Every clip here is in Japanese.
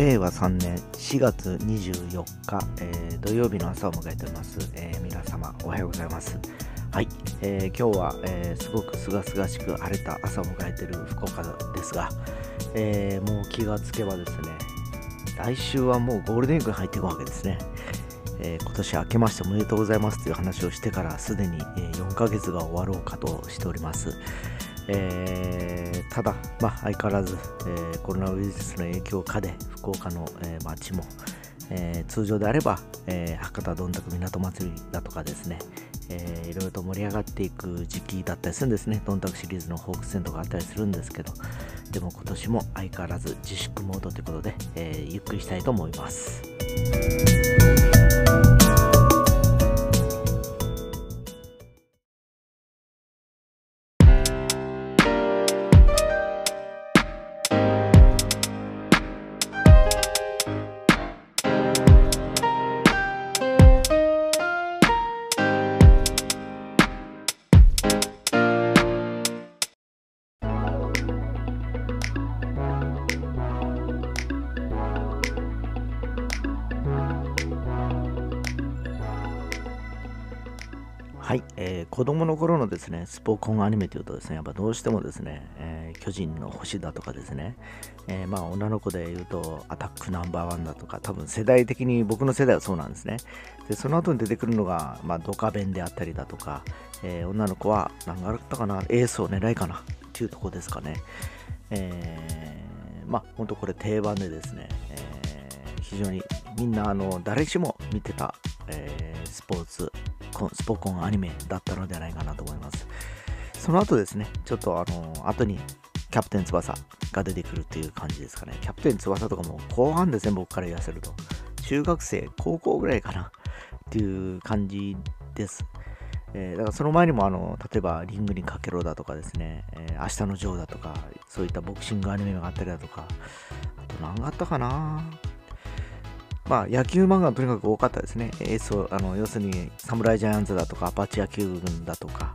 令和3年4月24日、えー、土曜日の朝を迎えております、えー、皆様おはようございます。はい、えー、今日は、えすごく清々しく晴れた朝を迎えている福岡ですが、えもう気がつけばですね来週はもうゴールデンウィークに入っていくわけですね、え今年明けましておめでとうございますという話をしてからすでに、4ヶ月が終わろうかとしております。えー、ただ、まあ、相変わらず、えー、コロナウイルスの影響下で福岡の、えー、街も、え通常であれば、え博多どんたく港祭りだとかですね、えー、いろいろと盛り上がっていく時期だったりするんですね。どんたくシリーズのホークス戦とかあったりするんですけど、でも今年も相変わらず自粛モードということで、えゆっくりしたいと思います。はい、えー、子供の頃のですね、スポコンアニメというとですね、やっぱどうしてもですね、えー、巨人の星だとかですね、えー、まあ女の子で言うとアタックナンバーワンだとか、多分世代的に僕の世代はそうなんですね。で、その後に出てくるのが、まあドカベンであったりだとか、えー、女の子は何があったかな、エースを狙いかなっていうとこですかね。えー、まあ本当これ定番でですね、えー、非常にみんなあの誰しも見てた、えー、スポーツスポコンアニメだったのではないかなと思います。その後ですね、ちょっとあの、後にキャプテン翼が出てくるっていう感じですかね。キャプテン翼とかも後半ですね、僕から言わせると。中学生、高校ぐらいかなっていう感じです。えー、だからその前にもあの、例えばリングにかけろだとかですね、えー、明日のジョーだとか、そういったボクシングアニメがあったりだとか、あと何があったかな？まあ、野球漫画がとにかく多かったですね。エースをあの要するに、サムライジャイアンツだとか、アパッチ野球軍だとか、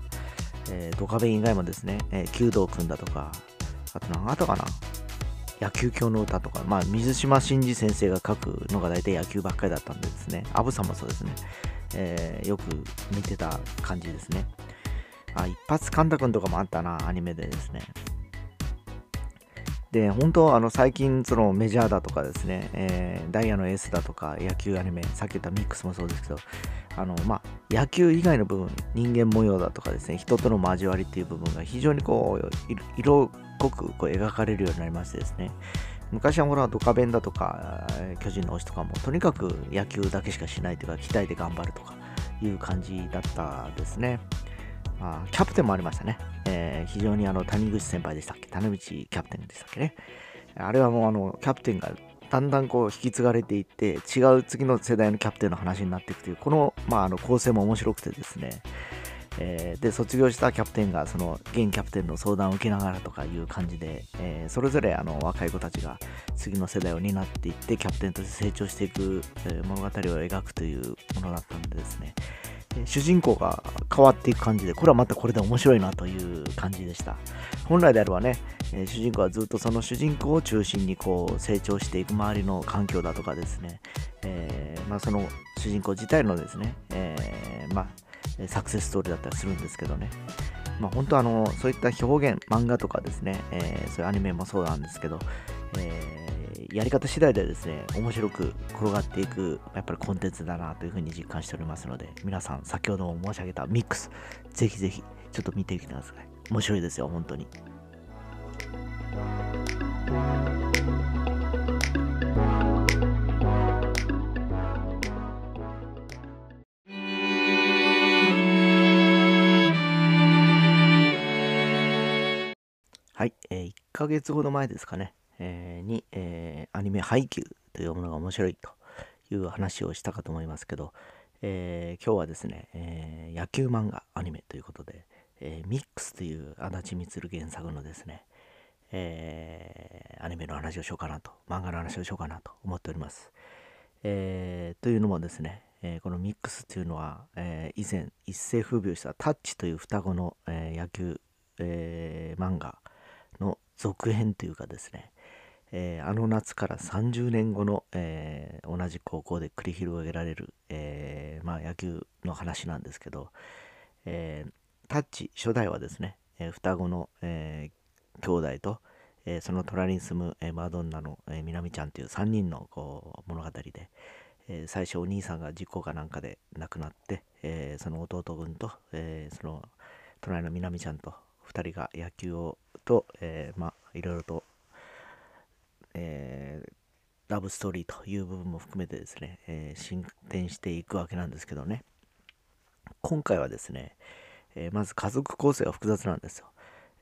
えー、ドカベン以外もですね、えー、弓道君だとか、あと何あったかな野球教の歌とか、まあ、水島新司先生が書くのが大体野球ばっかりだったんでですね、アブさんもそうですね、えー、よく見てた感じですね。あ、一発カンタ君とかもあったな、アニメでですね。で、本当、あの、最近、そのメジャーだとかですね、えー、ダイヤのエースだとか、野球アニメ、さっき言ったミックスもそうですけど、あの、まあ、野球以外の部分、人間模様だとかですね、人との交わりっていう部分が非常にこう、色濃くこう描かれるようになりましてですね、昔はほら、ドカベンだとか、巨人の星とかも、とにかく野球だけしかしないというか、期待で頑張るとかいう感じだったですね。あキャプテンもありましたね。えー、非常にあの谷口先輩でしたっけ？谷口キャプテンでしたっけね？あれはもうあのキャプテンがだんだんこう引き継がれていって違う次の世代のキャプテンの話になっていくというこの,、まあ、あの構成も面白くてですね、えー、で卒業したキャプテンがその現キャプテンの相談を受けながらとかいう感じで、えー、それぞれあの若い子たちが次の世代を担っていってキャプテンとして成長していく、え物語を描くというものだったんでですね、主人公が変わっていく感じで、これはまたこれで面白いなという感じでした。本来であればね、え主人公はずっとその主人公を中心にこう成長していく周りの環境だとかですね、えー、まあ、その主人公自体のですね、えー、まあ、サクセスストーリーだったりするんですけどね、まあ、本当あの、そういった表現、漫画とかですね、えー、そういうアニメもそうなんですけど、えやり方次第でですね、面白く転がっていく、やっぱりコンテンツだなというふうに実感しておりますので、皆さん、先ほども申し上げたミックス、ぜひぜひ、ちょっと見てみてください。面白いですよ、本当に。はい、えー、1ヶ月ほど前ですかね、えー、に、えー、アニメ配給というものが面白いという話をしたかと思いますけど、えー、今日はですね、え野球漫画アニメということで、えミックスという足立みつる原作のですね、えアニメの話をしようかなと、漫画の話をしようかなと思っております。えというのもですね、えこのミックスというのは、え以前一世風靡したタッチという双子の、え野球、え漫画の続編というかですね、えー、あの夏から30年後の、えー、同じ高校で繰り広げられる、えー、まあ、野球の話なんですけど、えタッチ初代はですね、え双子の、え兄弟と、えその隣に住む、えマドンナの、えみなみちゃんという3人のこう物語で、え最初お兄さんが事故かなんかで亡くなって、えその弟分と、えその隣のみなみちゃんと2人が野球をと、えまあいろいろと、ラブストーリーという部分も含めてですね、えー、進展していくわけなんですけどね。今回はですね、えー、まず家族構成が複雑なんですよ、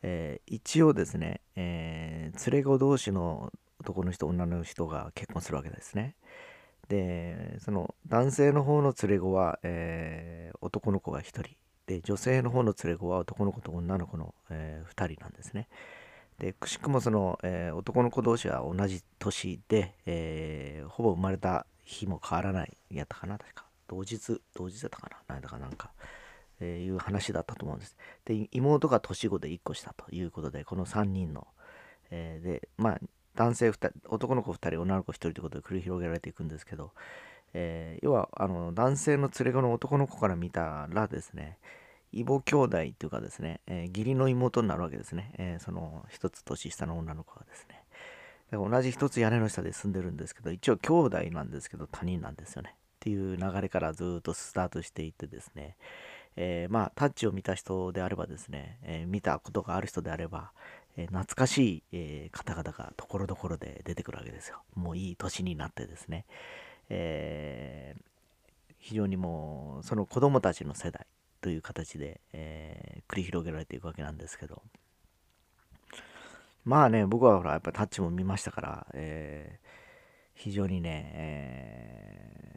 えー一応ですね、え連れ子同士の男の人女の人が結婚するわけですね。でその男性の方の連れ子は、え男の子が1人。で女性の方の連れ子は男の子と女の子の、え2人なんですね。でくしくもその、えー、男の子同士は同じ年で、えー、ほぼ生まれた日も変わらないやったかな確か。同日同日だったかな何だかなんか、えー、いう話だったと思うんです。で妹が年子で1個したということでこの3人の、えー、でまあ男性2人男の子2人女の子1人ということで繰り広げられていくんですけど、えー、要はあの男性の連れ子の男の子から見たらですね異母兄弟っていうかですね、えー、義理の妹になるわけですね、えー、その一つ年下の女の子がですね。同じ一つ屋根の下で住んでるんですけど一応兄弟なんですけど他人なんですよね。っていう流れからずっとスタートしていってですね、えー、まあタッチを見た人であればですね、え見たことがある人であれば、え懐かしい、え方々がところどころで出てくるわけですよ。もういい年になってですね、え非常にもうその子供たちの世代という形で、えー、繰り広げられていくわけなんですけど。まあね僕はほらやっぱタッチも見ましたから、えー、非常にね、え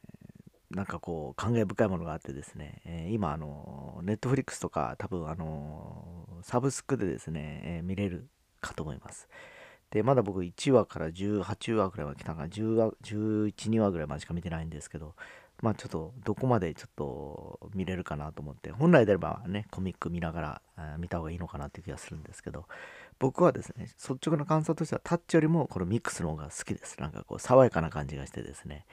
ー、なんかこう感慨深いものがあってですね、え今あのネットフリックスとか多分あのサブスクでですね、え見れるかと思います。でまだ僕1話から18話ぐらいまで来たから10話11、2話ぐらいまでしか見てないんですけどまあちょっとどこまでちょっと見れるかなと思って本来であればねコミック見ながら見た方がいいのかなっていう気がするんですけど僕はですね率直な感想としてはタッチよりもこのミックスの方が好きです。なんかこう爽やかな感じがしてですね。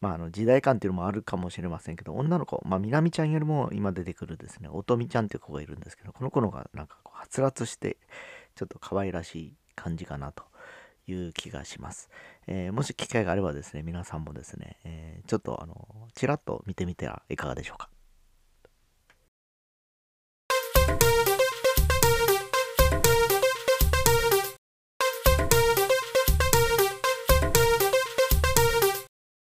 まああの時代感っていうのもあるかもしれませんけど女の子まあみなみちゃんよりも今出てくるですねおとみちゃんっていう子がいるんですけどこの子の方がなんかこうはつらつしてちょっと可愛らしい感じかなという気がします。えー、もし機会があればですね、皆さんもですね、えー、ちょっとあの、ちらっと見てみてはいかがでしょうか。